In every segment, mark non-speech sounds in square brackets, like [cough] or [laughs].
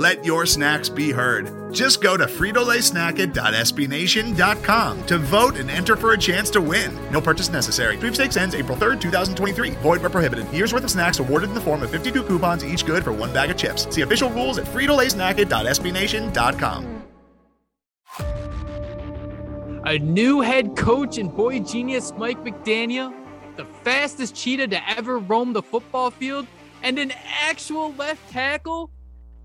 Let your snacks be heard. Just go to fritolaysnacket.sbnation.com to vote and enter for a chance to win. No purchase necessary. Sweepstakes ends April 3rd, 2023. Void where prohibited. Year's worth of snacks awarded in the form of 52 coupons, each good for one bag of chips. See official rules at fritolaysnacket.sbnation.com. A new head coach and boy genius Mike McDaniel, the fastest cheetah to ever roam the football field, and an actual left tackle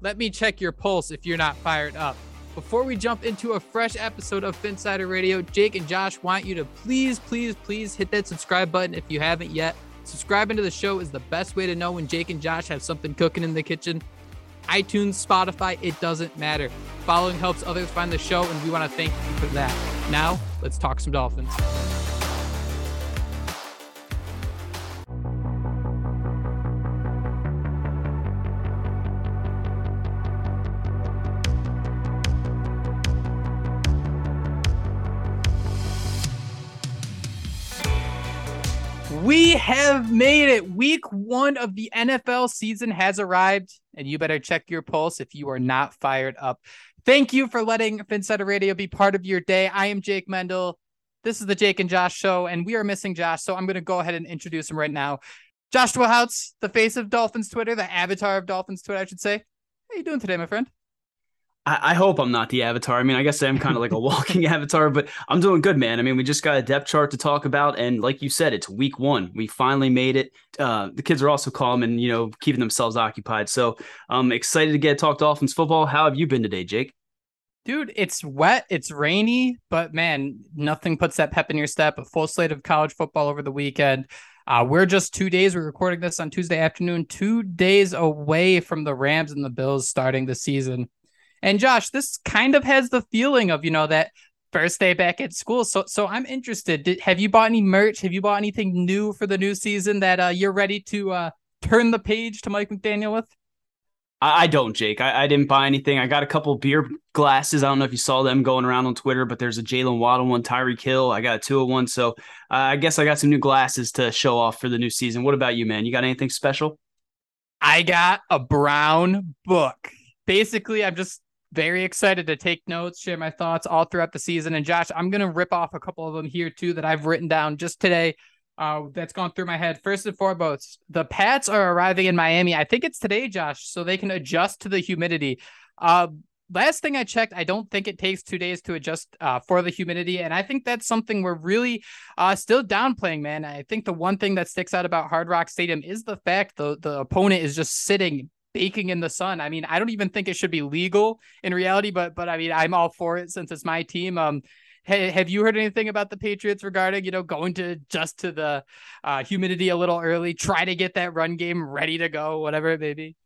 let me check your pulse if you're not fired up. Before we jump into a fresh episode of Phinsider Radio, Jake and Josh want you to please, please, please hit that subscribe button if you haven't yet. Subscribing to the show is the best way to know when Jake and Josh have something cooking in the kitchen. iTunes, Spotify, it doesn't matter. Following helps others find the show, and we want to thank you for that. Now, let's talk some Dolphins. We have made it. Week one of the NFL season has arrived, and you better check your pulse if you are not fired up. Thank you for letting Phinsider Radio be part of your day. I am Jake Mendel. This is the Jake and Josh show, and we are missing Josh, so I'm going to go ahead and introduce him right now. Joshua Houtz, the face of Dolphins Twitter, the avatar of Dolphins Twitter, I should say. How are you doing today, my friend? I, I hope I'm not the avatar. I mean, I guess I am kind of like a [laughs] walking avatar, but I'm doing good, man. I mean, we just got a depth chart to talk about, and like you said, it's week one. We finally made it. Uh, the kids are also calm and you know keeping themselves occupied. So I'm excited to get to talk Dolphins football. How have you been today, Jake? Dude, it's wet, it's rainy, but man, nothing puts that pep in your step. A full slate of college football over the weekend. Uh, we're just two days. We're recording this on Tuesday afternoon, two days away from the Rams and the Bills starting the season. And Josh, this kind of has the feeling of, you know, that first day back at school. So so I'm interested. Did, have you bought any merch? Have you bought anything new for the new season that uh, you're ready to uh, turn the page to Mike McDaniel with? I, don't, Jake. I, I, didn't buy anything. I got a couple beer glasses. I don't know if you saw them going around on Twitter, but there's a Jaylen Waddle one, Tyreek Hill. I got a two of one. So uh, I guess I got some new glasses to show off for the new season. What about you, man? You got anything special? I got a brown book. Basically, I'm just very excited to take notes, share my thoughts all throughout the season. And Josh, I'm going to rip off a couple of them here too that I've written down just today. uh, that's gone through my head. First and foremost, the Pats are arriving in Miami. I think it's today, Josh, so they can adjust to the humidity. Uh, last thing I checked, I don't think it takes two days to adjust uh, for the humidity. And I think that's something we're really uh, still downplaying, man. I think the one thing that sticks out about Hard Rock Stadium is the fact the, the opponent is just sitting baking in the sun. I mean, I don't even think it should be legal in reality, but but I mean, I'm all for it since it's my team. Um, hey, have you heard anything about the Patriots regarding you know going to just to the uh, humidity a little early, try to get that run game ready to go, whatever it may be?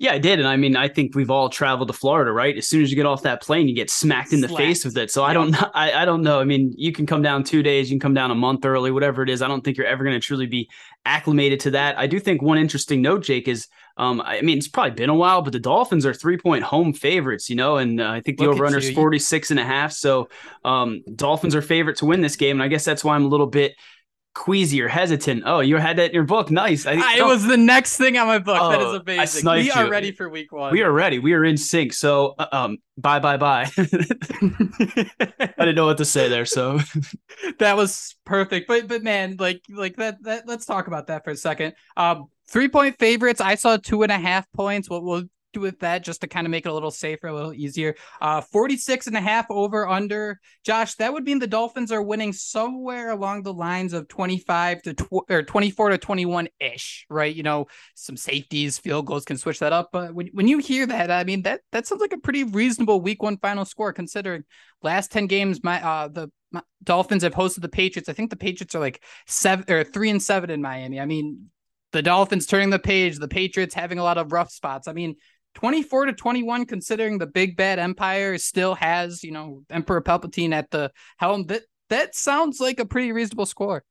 Yeah, I did, and I mean, I think we've all traveled to Florida, right? As soon as you get off that plane, you get smacked in the Slapped. face with it. So I don't, I, I don't know. I mean, you can come down two days, you can come down a month early, whatever it is. I don't think you're ever going to truly be acclimated to that. I do think one interesting note, Jake, is um, I mean, it's probably been a while, but the Dolphins are three point home favorites, you know, and uh, I think the over under is 46 and a half. So um, Dolphins are favorite to win this game. And I guess that's why I'm a little bit queasy or hesitant. Oh, you had that in your book. Nice. I, it was the next thing on my book. Oh, that is oh, amazing. We are ready for week one. We are ready. We are in sync. So, uh, um, bye, bye, bye. [laughs] I didn't know what to say there. So [laughs] that was perfect. But, but man, like, like that, that, let's talk about that for a second. Um, Three point favorites. I saw two and a half points. We'll, we'll do with that just to kind of make it a little safer, a little easier. Uh, 46 and a half over under. Josh, that would mean the Dolphins are winning somewhere along the lines of 25 to tw- or 24 to 21 ish, right? You know, some safeties, field goals can switch that up. But when, when you hear that, I mean, that, that sounds like a pretty reasonable week one final score considering last 10 games, my, uh, the, my Dolphins have hosted the Patriots. I think the Patriots are like seven or three and seven in Miami. I mean, the Dolphins turning the page, the Patriots having a lot of rough spots. I mean, 24 to 21, considering the big bad empire still has, you know, Emperor Palpatine at the helm. That that sounds like a pretty reasonable score.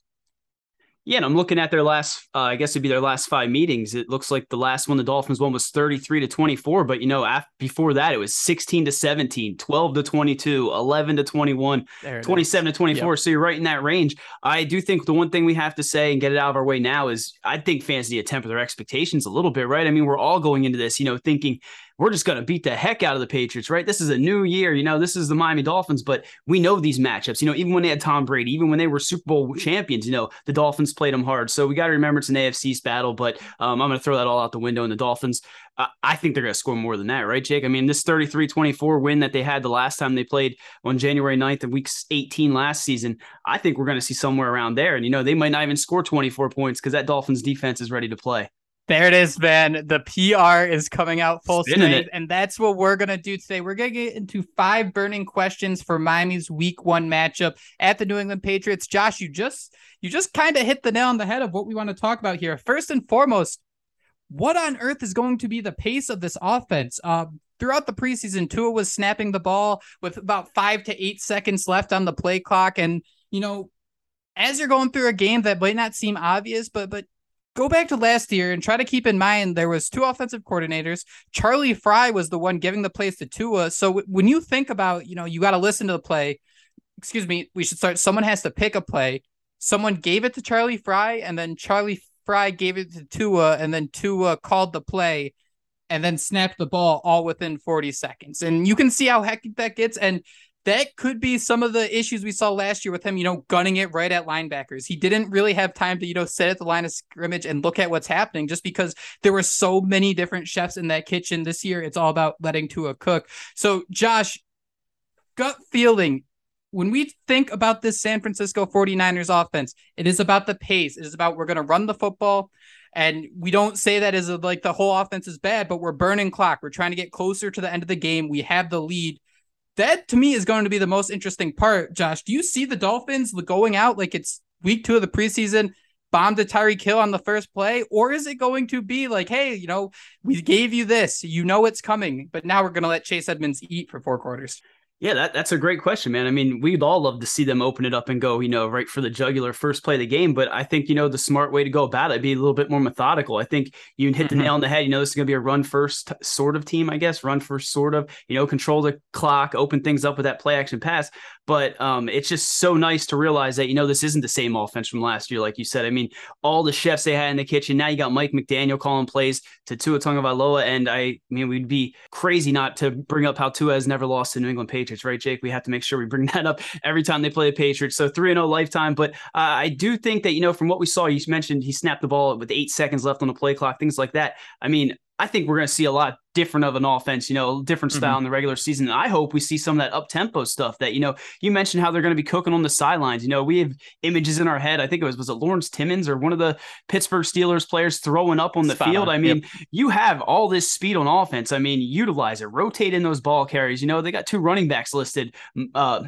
Yeah, and I'm looking at their last, uh, I guess it'd be their last five meetings. It looks like the last one the Dolphins won was 33 to 24, but you know, after, before that it was 16 to 17, 12 to 22, 11 to 21, 27 is. to 24. Yep. So you're right in that range. I do think the one thing we have to say and get it out of our way now is I think fans need to temper their expectations a little bit, right? I mean, we're all going into this, you know, thinking we're just going to beat the heck out of the Patriots, right? This is a new year. You know, this is the Miami Dolphins, but we know these matchups. You know, even when they had Tom Brady, even when they were Super Bowl champions, you know, the Dolphins played them hard. So we got to remember it's an AFC battle, but um, I'm going to throw that all out the window. And the Dolphins, uh, I think they're going to score more than that, right, Jake? I mean, this 33 24 win that they had the last time they played on January 9th of week 18 last season, I think we're going to see somewhere around there. And, you know, they might not even score 24 points because that Dolphins defense is ready to play. There it is, man. The PR is coming out full strength, and that's what we're gonna do today. We're gonna get into five burning questions for Miami's Week One matchup at the New England Patriots. Josh, you just you just kind of hit the nail on the head of what we want to talk about here. First and foremost, what on earth is going to be the pace of this offense? Uh, throughout the preseason, Tua was snapping the ball with about five to eight seconds left on the play clock, and you know, as you're going through a game that might not seem obvious, but but go back to last year and try to keep in mind there was two offensive coordinators. Charlie Frye was the one giving the plays to Tua. So w- when you think about, you know, you got to listen to the play. Excuse me, we should start. Someone has to pick a play. Someone gave it to Charlie Frye, and then Charlie Frye gave it to Tua, and then Tua called the play, and then snapped the ball all within 40 seconds. And you can see how hectic that gets. And that could be some of the issues we saw last year with him, you know, gunning it right at linebackers. He didn't really have time to, you know, sit at the line of scrimmage and look at what's happening just because there were so many different chefs in that kitchen this year. It's all about letting Tua cook. So, Josh, gut feeling, when we think about this San Francisco 49ers offense, it is about the pace. It is about we're going to run the football. And we don't say that as a, like the whole offense is bad, but we're burning clock. We're trying to get closer to the end of the game. We have the lead that to me is going to be the most interesting part. Josh, do you see the Dolphins going out like it's week two of the preseason, bomb to Tyreek Hill on the first play, or is it going to be like, hey, you know, we gave you this, you know it's coming, but now we're going to let Chase Edmonds eat for four quarters? Yeah, that, that's a great question, man. I mean, we'd all love to see them open it up and go, you know, right for the jugular first play of the game. But I think, you know, the smart way to go about it be a little bit more methodical. I think you hit the mm-hmm. nail on the head. You know, this is going to be a run first sort of team, I guess, run first sort of, you know, control the clock, open things up with that play action pass. But um, it's just so nice to realize that, you know, this isn't the same offense from last year, like you said. I mean, all the chefs they had in the kitchen. Now you got Mike McDaniel calling plays to Tua Tagovailoa. And I, I mean, we'd be crazy not to bring up how Tua has never lost to New England Patriots, right, Jake? We have to make sure we bring [laughs] that up every time they play the Patriots. So 3 0 lifetime. But uh, I do think that, you know, from what we saw, you mentioned he snapped the ball with eight seconds left on the play clock, things like that. I mean, I think we're going to see a lot different of an offense, you know, different style mm-hmm. in the regular season. I hope we see some of that up tempo stuff that, you know, you mentioned how they're going to be cooking on the sidelines. You know, we have images in our head. I think it was, was it Lawrence Timmons or one of the Pittsburgh Steelers players throwing up on the Spot field? On. I mean, yep. you have all this speed on offense. I mean, utilize it, rotate in those ball carries. You know, they got two running backs listed. Uh,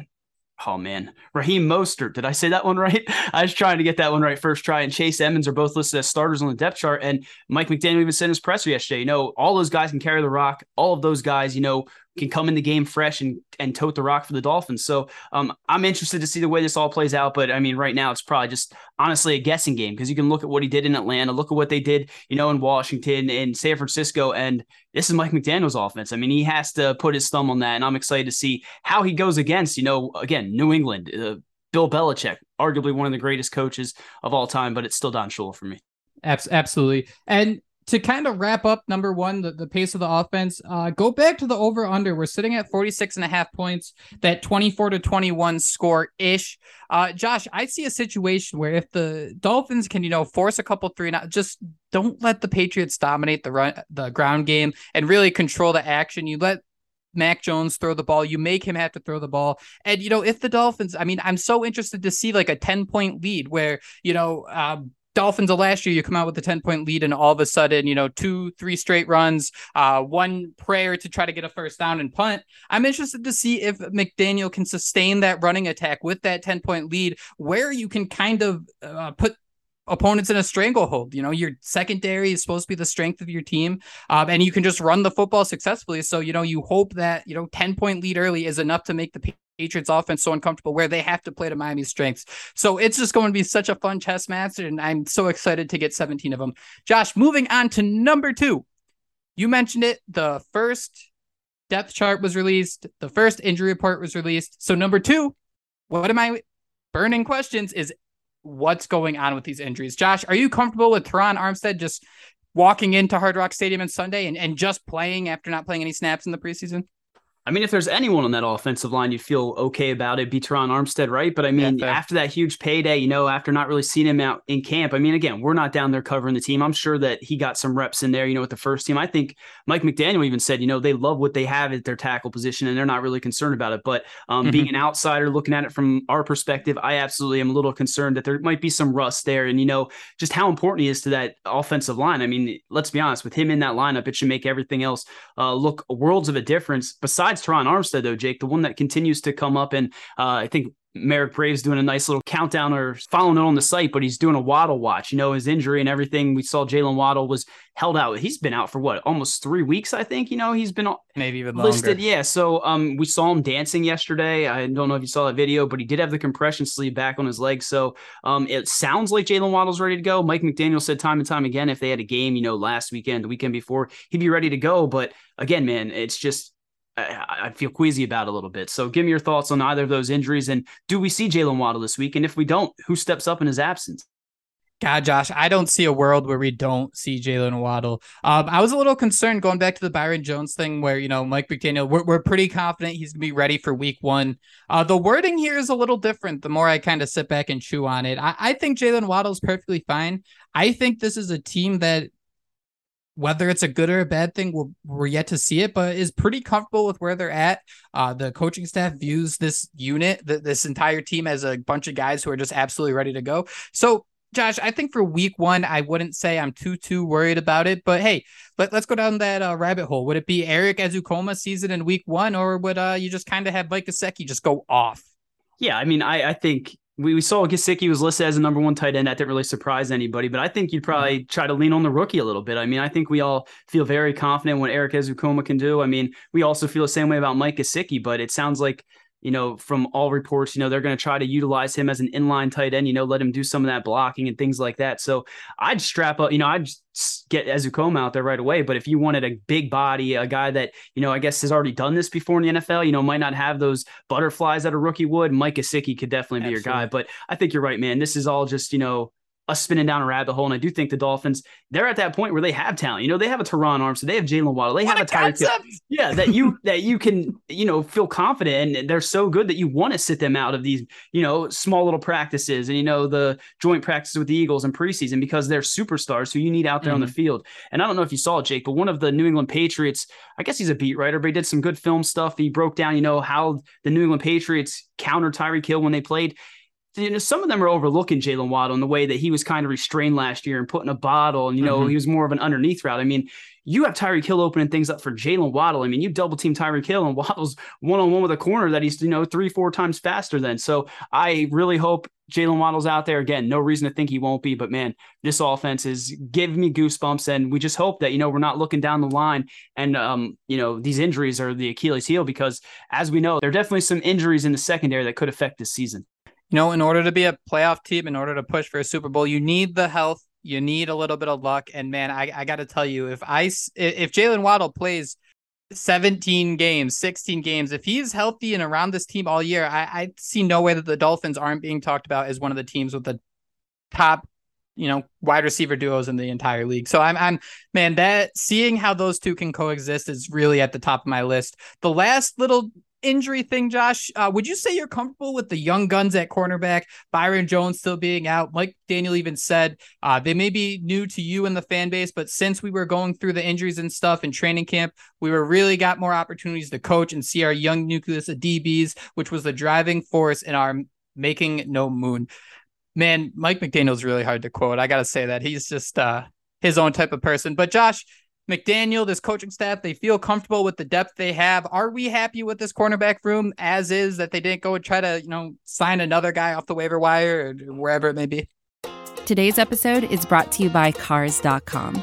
oh man, Raheem Mostert. Did I say that one right? [laughs] I was trying to get that one right first try. And Chase Edmonds are both listed as starters on the depth chart. And Mike McDaniel even sent his presser yesterday, you know, all those guys can carry the rock. All of those guys, you know, can come in the game fresh and and tote the rock for the Dolphins. So um, I'm interested to see the way this all plays out. But I mean, right now it's probably just honestly a guessing game because you can look at what he did in Atlanta, look at what they did, you know, in Washington and San Francisco, and this is Mike McDaniel's offense. I mean, he has to put his thumb on that, and I'm excited to see how he goes against, you know, again, New England, uh, Bill Belichick, arguably one of the greatest coaches of all time, but it's still Don Shula for me. Absolutely. And to kind of wrap up number one, the, the pace of the offense, uh, go back to the over under. We're sitting at 46 and a half points, that 24 to 21 score ish. Uh, Josh, I see a situation where if the Dolphins can, you know, force a couple three, now just don't let the Patriots dominate the run, the ground game and really control the action. You let Mac Jones throw the ball. You make him have to throw the ball. And, you know, if the Dolphins, I mean, I'm so interested to see like a 10 point lead where, you know, um, Dolphins of last year, you come out with a 10 point lead, and all of a sudden, you know, two, three straight runs, uh, one prayer to try to get a first down and punt. I'm interested to see if McDaniel can sustain that running attack with that 10 point lead, where you can kind of uh, put opponents in a stranglehold. You know, your secondary is supposed to be the strength of your team, um, and you can just run the football successfully. So, you know, you hope that, you know, 10 point lead early is enough to make the Patriots offense so uncomfortable where they have to play to Miami's strengths. So it's just going to be such a fun chess match, and I'm so excited to get 17 of them. Josh, moving on to number two. You mentioned it. The first depth chart was released, the first injury report was released. So, number two, what am I burning questions is what's going on with these injuries? Josh, are you comfortable with Terron Armstead just walking into Hard Rock Stadium on Sunday and, and just playing after not playing any snaps in the preseason? I mean, if there's anyone on that offensive line you feel okay about it, be Terron Armstead, right? But I mean, yeah, after that huge payday, you know, after not really seeing him out in camp, I mean, again, we're not down there covering the team. I'm sure that he got some reps in there, you know, with the first team. I think Mike McDaniel even said, you know, they love what they have at their tackle position and they're not really concerned about it. But um, mm-hmm. being an outsider looking at it from our perspective, I absolutely am a little concerned that there might be some rust there. And, you know, just how important he is to that offensive line. I mean, let's be honest, with him in that lineup, it should make everything else uh, look worlds of a difference. Besides Terron Armstead, though, Jake, the one that continues to come up, and uh, I think Merrick Braves doing a nice little countdown or following it on the site, but he's doing a Waddle watch. You know, his injury and everything. We saw Jaylen Waddle was held out. He's been out for what, almost three weeks, I think. You know, he's been maybe even listed. Longer. Yeah. So um, we saw him dancing yesterday. I don't know if you saw that video, but he did have the compression sleeve back on his leg. So um, it sounds like Jaylen Waddle's ready to go. Mike McDaniel said time and time again, if they had a game, you know, last weekend, the weekend before, he'd be ready to go. But again, man, it's just I, I, feel queasy about a little bit. So give me your thoughts on either of those injuries. And do we see Jaylen Waddle this week? And if we don't, who steps up in his absence? God, Josh, I don't see a world where we don't see Jaylen Waddle. Um, I was a little concerned going back to the Byron Jones thing, where you know Mike McDaniel, we're, we're pretty confident he's gonna be ready for Week One. Uh, the wording here is a little different. The more I kind of sit back and chew on it, I, I think Waddle is perfectly fine. I think this is a team that whether it's a good or a bad thing, we're, we're yet to see it, but is pretty comfortable with where they're at. Uh, the coaching staff views this unit, th- this entire team, as a bunch of guys who are just absolutely ready to go. So, Josh, I think for week one, I wouldn't say I'm too too worried about it. But hey, let, let's go down that uh, rabbit hole. Would it be Erik Ezukanma season in week one, or would uh, you just kind of have Mike Gesicki just go off? Yeah, I mean, I, I think we, we saw Gesicki was listed as the number one tight end. That didn't really surprise anybody, but I think you'd probably mm-hmm. try to lean on the rookie a little bit. I mean, I think we all feel very confident what Erik Ezukanma can do. I mean, we also feel the same way about Mike Gesicki, but it sounds like you know, from all reports, you know, they're going to try to utilize him as an inline tight end, you know, let him do some of that blocking and things like that. So I'd strap up, you know, I'd get Ezukanma out there right away. But if you wanted a big body, a guy that, you know, I guess has already done this before in the NFL, you know, might not have those butterflies that a rookie would, Mike Gesicki could definitely be Absolutely. your guy. But I think you're right, man. This is all just, you know, us spinning down a rabbit hole. And I do think the Dolphins, they're at that point where they have talent. You know, they have a Terron Armstead, they have Jaylen Waddle, they what have a, Tyreek. Yeah, that you [laughs] that you can, you know, feel confident and they're so good that you want to sit them out of these, you know, small little practices and you know the joint practices with the Eagles in preseason because they're superstars who you need out there mm-hmm. on the mm-hmm. field. And I don't know if you saw it, Jake, but one of the New England Patriots, I guess he's a beat writer, but he did some good film stuff. He broke down, you know, how the New England Patriots countered Tyreek Hill when they played you know, some of them are overlooking Jaylen Waddle in the way that he was kind of restrained last year and put in a bottle, and you know mm-hmm. he was more of an underneath route. I mean, you have Tyreek Hill opening things up for Jaylen Waddle. I mean, you double team Tyreek Hill, and [laughs] Waddle's one on one with a corner that he's you know three four times faster than. So I really hope Jaylen Waddle's out there again. No reason to think he won't be, but man, this offense is giving me goosebumps, and we just hope that you know we're not looking down the line and um you know these injuries are the Achilles heel because as we know there are definitely some injuries in the secondary that could affect this season you know, in order to be a playoff team, in order to push for a Super Bowl, you need the health, you need a little bit of luck. And man, I, I got to tell you, if I if Jaylen Waddle plays 17 games, 16 games, if he's healthy and around this team all year, I, I see no way that the Dolphins aren't being talked about as one of the teams with the top you know wide receiver duos in the entire league. So I'm I'm man that seeing how those two can coexist is really at the top of my list. The last little injury thing, Josh, uh, would you say you're comfortable with the young guns at cornerback, Byron Jones still being out? Mike Daniel even said uh, they may be new to you and the fan base, but since we were going through the injuries and stuff in training camp, we were really got more opportunities to coach and see our young nucleus of DBs, which was the driving force in our making no moon. Man, Mike McDaniel's really hard to quote. I got to say that he's just uh, his own type of person. But Josh, McDaniel, this coaching staff, they feel comfortable with the depth they have. Are we happy with this cornerback room as is that they didn't go and try to, you know, sign another guy off the waiver wire or wherever it may be? Today's episode is brought to you by Cars.com.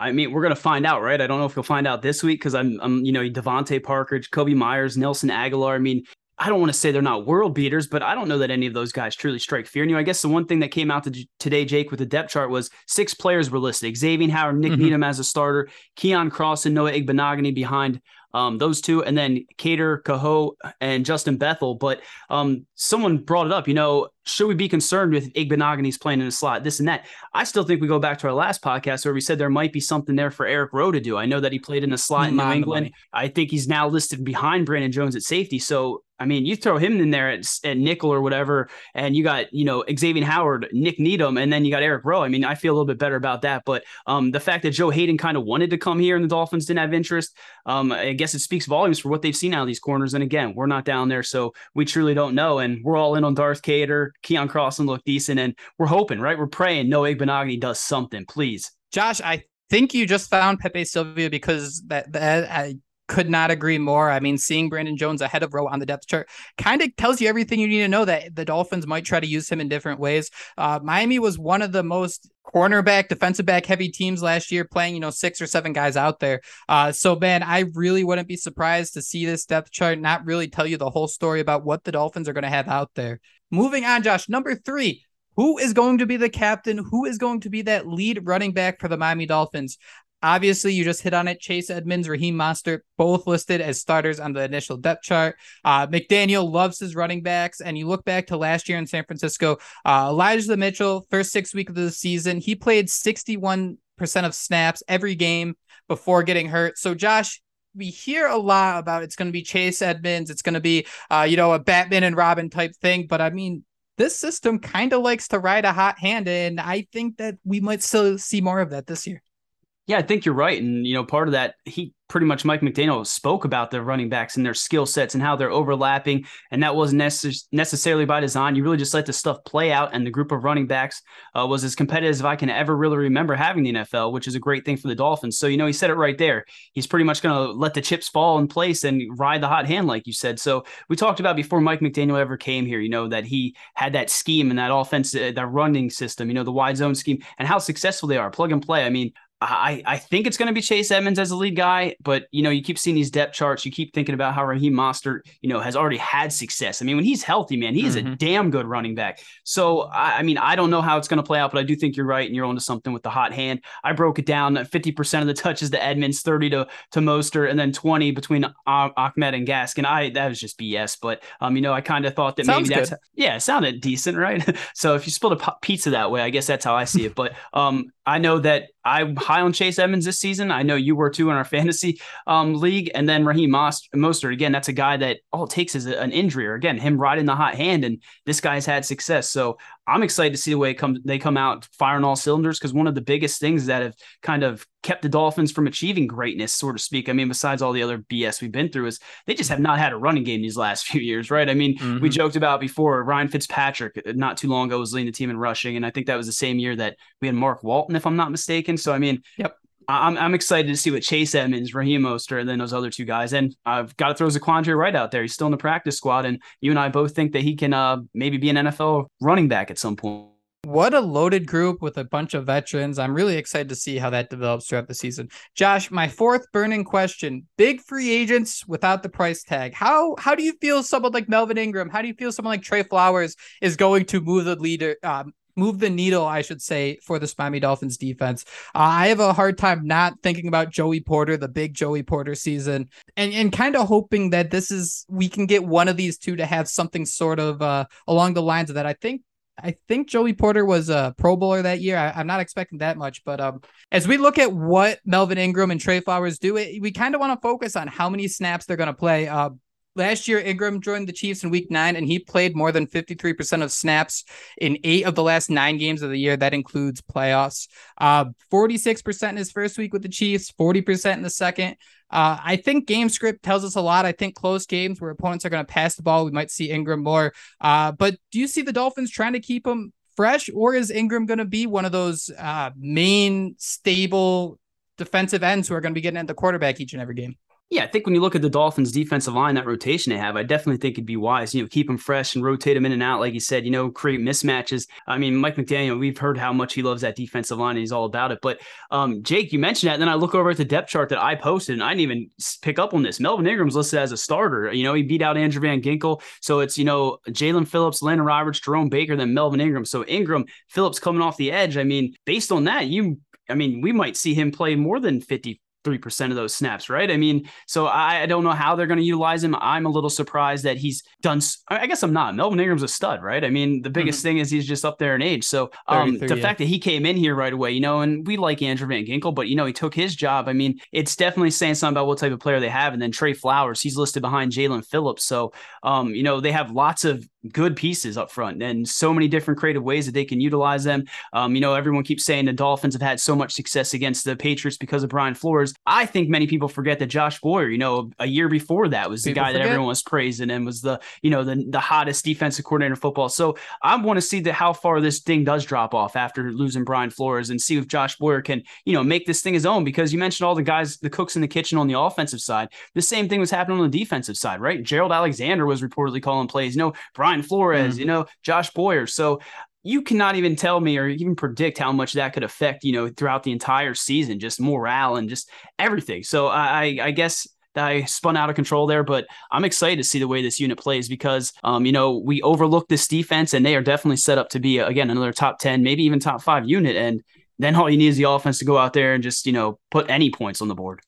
I mean, we're gonna find out, right? I don't know if you'll find out this week because I'm, I'm, you know, DeVante Parker, Kobe Myers, Nelson Agholor. I mean, I don't want to say they're not world beaters, but I don't know that any of those guys truly strike fear. And you I guess the one thing that came out to, today, Jake, with the depth chart was six players were listed: Xavier Howard, Nik mm-hmm. Needham as a starter, Keon Cross, and Noah Igbinoghene behind um, those two, and then Kader Kohou and Justin Bethel. But um, someone brought it up, you know, should we be concerned with Igbinoghene's playing in a slot, this and that? I still think we go back to our last podcast where we said there might be something there for Eric Rowe to do. I know that he played in a slot in New England. I think he's now listed behind Brandon Jones at safety. So I mean, you throw him in there at, at, nickel or whatever, and you got you know Xavier Howard, Nik Needham, and then you got Eric Rowe. I mean, I feel a little bit better about that. But um, the fact that Joe Haden kind of wanted to come here and the Dolphins didn't have interest, um, I guess it speaks volumes for what they've seen out of these corners. And again, we're not down there, so we truly don't know. And we're all in on Darth Kader, Keion Crossen look decent, and we're hoping, right? We're praying no Igbinoghene does something, please. Josh, I think you just found Pepe Silvia because that, that I could not agree more. I mean, seeing Brandon Jones ahead of Rowe on the depth chart kind of tells you everything you need to know that the Dolphins might try to use him in different ways. Uh, Miami was one of the most cornerback, defensive back heavy teams last year, playing, you know, six or seven guys out there. Uh, so, man, I really wouldn't be surprised to see this depth chart not really tell you the whole story about what the Dolphins are going to have out there. Moving on, Josh, number three. Who is going to be the captain? Who is going to be that lead running back for the Miami Dolphins? Obviously, you just hit on it. Chase Edmonds, Raheem Mostert, both listed as starters on the initial depth chart. Uh, McDaniel loves his running backs, and you look back to last year in San Francisco. Uh, Elijah Mitchell, first six weeks of the season, he played 61% of snaps every game before getting hurt. So, Josh, we hear a lot about it's going to be Chase Edmonds, it's going to be, uh, you know, a Batman and Robin type thing. But I mean, this system kind of likes to ride a hot hand, and I think that we might still see more of that this year. Yeah, I think you're right. And, you know, part of that, he pretty much Mike McDaniel spoke about the running backs and their skill sets and how they're overlapping. And that wasn't necess- necessarily by design. You really just let the stuff play out. And the group of running backs uh, was as competitive as I can ever really remember having the NFL, which is a great thing for the Dolphins. So, you know, he said it right there. He's pretty much going to let the chips fall in place and ride the hot hand, like you said. So, we talked about before Mike McDaniel ever came here, you know, that he had that scheme and that offense, uh, that running system, you know, the wide zone scheme and how successful they are. Plug and play. I mean, I, I think it's going to be Chase Edmonds as the lead guy, but you know, you keep seeing these depth charts. You keep thinking about how Raheem Mostert, you know, has already had success. I mean, when he's healthy, man, he is mm-hmm. a damn good running back. So, I, I mean, I don't know how it's going to play out, but I do think you're right, and you're onto something with the hot hand. I broke it down: 50% of the touches to Edmonds, 30 to to Mostert, and then 20 between Ahmed and Gaskin. I that was just BS, but um, you know, I kind of thought that Sounds maybe that's yeah, it sounded decent, right? [laughs] so if you split a pizza that way, I guess that's how I see it. But um, I know that I'm high on Chase Edmonds this season. I know you were too in our fantasy um, league. And then Raheem Mostert, again, that's a guy that all it takes is an injury or again, him riding the hot hand. And this guy's had success. So I'm excited to see the way it comes, they come out firing all cylinders because one of the biggest things that have kind of kept the Dolphins from achieving greatness, so to speak. I mean, besides all the other BS we've been through, is they just have not had a running game these last [laughs] few years, right? I mean, mm-hmm. we joked about before Ryan Fitzpatrick uh, not too long ago was leading the team in rushing, and I think that was the same year that we had Mark Walton, if I'm not mistaken. So I mean, yep. I'm, I'm excited to see what Chase Edmonds, Raheem Mostert, and then those other two guys. And I've got to throw Zaquandre White out there. He's still in the practice squad, and you and I both think that he can uh, maybe be an NFL running back at some point. What a loaded group with a bunch of veterans. I'm really excited to see how that develops throughout the season. Josh, my fourth burning question: Big free agents without the price tag. How how do you feel someone like Melvin Ingram? How do you feel someone like Trey Flowers is going to move the leader, um, move the needle, I should say, for the Miami Dolphins defense. Uh, I have a hard time not thinking about Joey Porter, the big Joey Porter season, and and kind of hoping that this is we can get one of these two to have something sort of uh, along the lines of that. I think I think Joey Porter was a Pro Bowler that year. I, am not expecting that much, but um, as we look at what Melvin Ingram and Trey Flowers do, it, we kind of want to focus on how many snaps they're going to play. Uh, last year Ingram joined the Chiefs in week 9 and he played more than 53% of snaps in 8 of the last 9 games of the year that includes playoffs. Uh 46% in his first week with the Chiefs, 40% in the second. Uh, I think game script tells us a lot. I think close games where opponents are going to pass the ball, we might see Ingram more. Uh, but do you see the Dolphins trying to keep him fresh, or is Ingram going to be one of those uh, main stable defensive ends who are going to be getting at the quarterback each and every game? Yeah, I think when you look at the Dolphins' defensive line, that rotation they have, I definitely think it'd be wise, you know, keep them fresh and rotate them in and out, like you said, you know, create mismatches. I mean, Mike McDaniel, we've heard how much he loves that defensive line and he's all about it. But um, Jake, you mentioned that, and then I look over at the depth chart that I posted, and I didn't even pick up on this. Melvin Ingram's listed as a starter. You know, he beat out Andrew Van Ginkel. So it's, you know, Jaelan Phillips, Landon Roberts, Jerome Baker, then Melvin Ingram. So Ingram, Phillips coming off the edge. I mean, based on that, you I mean, we might see him play more than 50 3% of those snaps, right? I mean, so I, I don't know how they're going to utilize him. I'm a little surprised that he's done. I guess I'm not. Melvin Ingram's a stud, right? I mean, the biggest mm-hmm. thing is he's just up there in age. So um, the yeah. fact that he came in here right away, you know, and we like Andrew Van Ginkel, but, you know, he took his job. I mean, it's definitely saying something about what type of player they have. And then Trey Flowers, he's listed behind Jaelan Phillips. So, um, you know, they have lots of good pieces up front and so many different creative ways that they can utilize them. Um, you know, everyone keeps saying the Dolphins have had so much success against the Patriots because of Brian Flores. I think many people forget that Josh Boyer, you know, a year before that was the people guy forget. that everyone was praising and was the, you know, the, the hottest defensive coordinator in football. So I want to see the, how far this thing does drop off after losing Brian Flores and see if Josh Boyer can, you know, make this thing his own because you mentioned all the guys, the cooks in the kitchen on the offensive side. The same thing was happening on the defensive side, right? Gerald Alexander was reportedly calling plays. You know, Brian Flores, mm-hmm. you know, Josh Boyer. So you cannot even tell me or even predict how much that could affect, you know, throughout the entire season, just morale and just everything. So I, I guess that I spun out of control there, but I'm excited to see the way this unit plays because, um, you know, we overlook this defense and they are definitely set up to be, again, another top 10, maybe even top five unit. And then all you need is the offense to go out there and just, you know, put any points on the board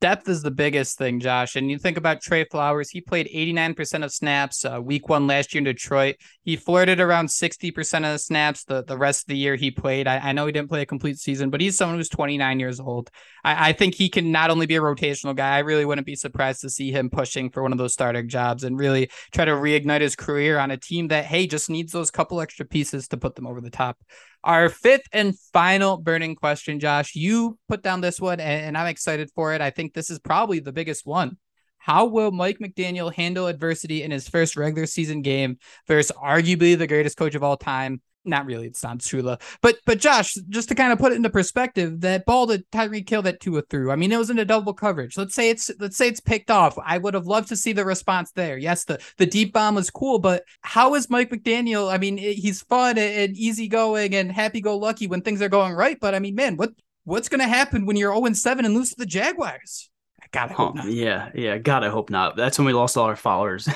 depth is the biggest thing, Josh. And you think about Trey Flowers, he played 89% of snaps uh, week one last year in Detroit. He flirted around 60% of the snaps the, the rest of the year he played. I, I know he didn't play a complete season, but he's someone who's 29 years old. I, I think he can not only be a rotational guy, I really wouldn't be surprised to see him pushing for one of those starting jobs and really try to reignite his career on a team that, hey, just needs those couple extra pieces to put them over the top. Our fifth and final burning question, Josh. You put down this one, and I'm excited for it. I think this is probably the biggest one. How will Mike McDaniel handle adversity in his first regular season game versus arguably the greatest coach of all time, not really, it's not Shula. But but Josh, just to kind of put it into perspective, that ball that Tyreek Hill that Tua threw. I mean, it was in a double coverage. Let's say it's let's say it's picked off. I would have loved to see the response there. Yes, the the deep bomb was cool, but how is Mike McDaniel? I mean, he's fun and easygoing and happy go lucky when things are going right. But I mean, man, what what's gonna happen when you're 0 7 and lose to the Jaguars? I hope not. Yeah, yeah. God, I hope not. That's when we lost all our followers.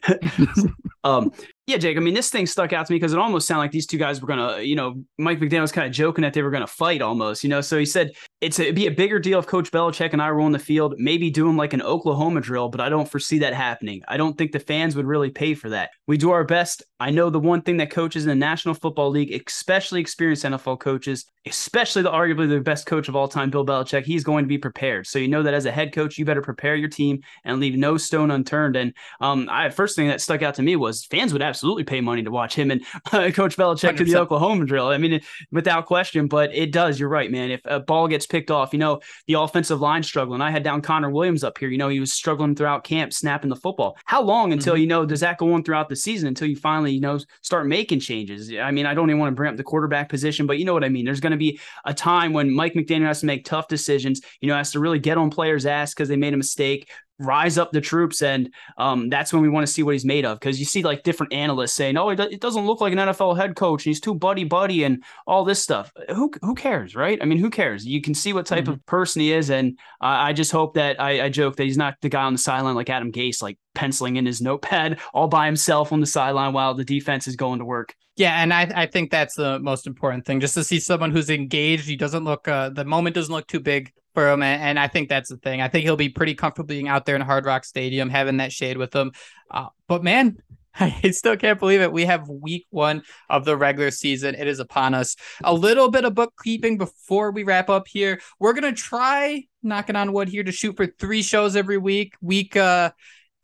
[laughs] [laughs] um, yeah, Jake. I mean, this thing stuck out to me because it almost sounded like these two guys were gonna, you know, Mike McDaniel was kind of joking that they were gonna fight almost, you know. So he said it's a, it'd be a bigger deal if Coach Belichick and I were on the field, maybe doing like an Oklahoma drill, but I don't foresee that happening. I don't think the fans would really pay for that. We do our best. I know the one thing that coaches in the National Football League, especially experienced NFL coaches, especially the arguably the best coach of all time, Bill Belichick, he's going to be prepared. So you know that as a head coach, you better prepare your team and leave no stone unturned. And um, I first thing that stuck out to me was fans would absolutely pay money to watch him and [laughs] uh, Coach Belichick 100%. to the Oklahoma drill. I mean, without question, but it does. You're right, man. If a ball gets picked off, you know, the offensive line struggling. I had down Connor Williams up here. You know, he was struggling throughout camp, snapping the football. How long until, mm-hmm. you know, does that go on throughout the season until you finally, you know, start making changes? I mean, I don't even want to bring up the quarterback position, but you know what I mean? There's going to be a time when Mike McDaniel has to make tough decisions, you know, has to really get on players' ass because they made a mistake, rise up the troops, and um, that's when we want to see what he's made of. Because you see like different analysts saying, "Oh, it, doesn't look like an NFL head coach. and He's too buddy buddy and all this stuff." Who who cares, right? I mean, who cares? You can see what type mm-hmm. of person he is, and uh, I just hope that I, I joke that he's not the guy on the sideline like Adam Gase, like penciling in his notepad [laughs] all by himself on the sideline while the defense is going to work. Yeah, and I, I think that's the most important thing, just to see someone who's engaged. He doesn't look uh, the moment doesn't look too big for him, and, and I think that's the thing. I think he'll be pretty comfortable being out there in Hard Rock Stadium, having that shade with him. Uh, but man, [laughs] I still can't believe it. We have week one of the regular season. It is upon us. A little bit of bookkeeping before we wrap up here. We're gonna try knocking on wood here to shoot for three shows every week. Week uh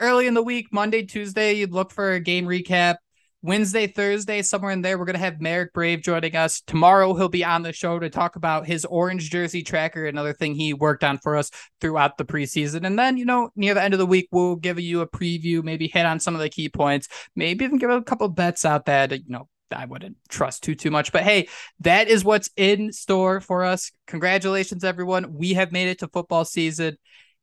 early in the week, Monday, Tuesday, you'd look for a game recap. Wednesday, Thursday, somewhere in there, we're going to have Merrick Brave joining us. Tomorrow, he'll be on the show to talk about his orange jersey tracker, another thing he worked on for us throughout the preseason. And then, you know, near the end of the week, we'll give you a preview, maybe hit on some of the key points, maybe even give a couple bets out that, you know, I wouldn't trust too too much. But hey, that is what's in store for us. Congratulations, everyone. We have made it to football season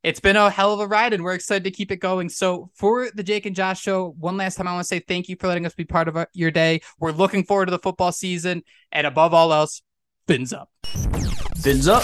it's been a hell of a ride and we're excited to keep it going. So, for the Jake and Josh show, one last time, I want to say thank you for letting us be part of uh, your day. We're looking forward to the football season. And above all else, fins up. Fins up.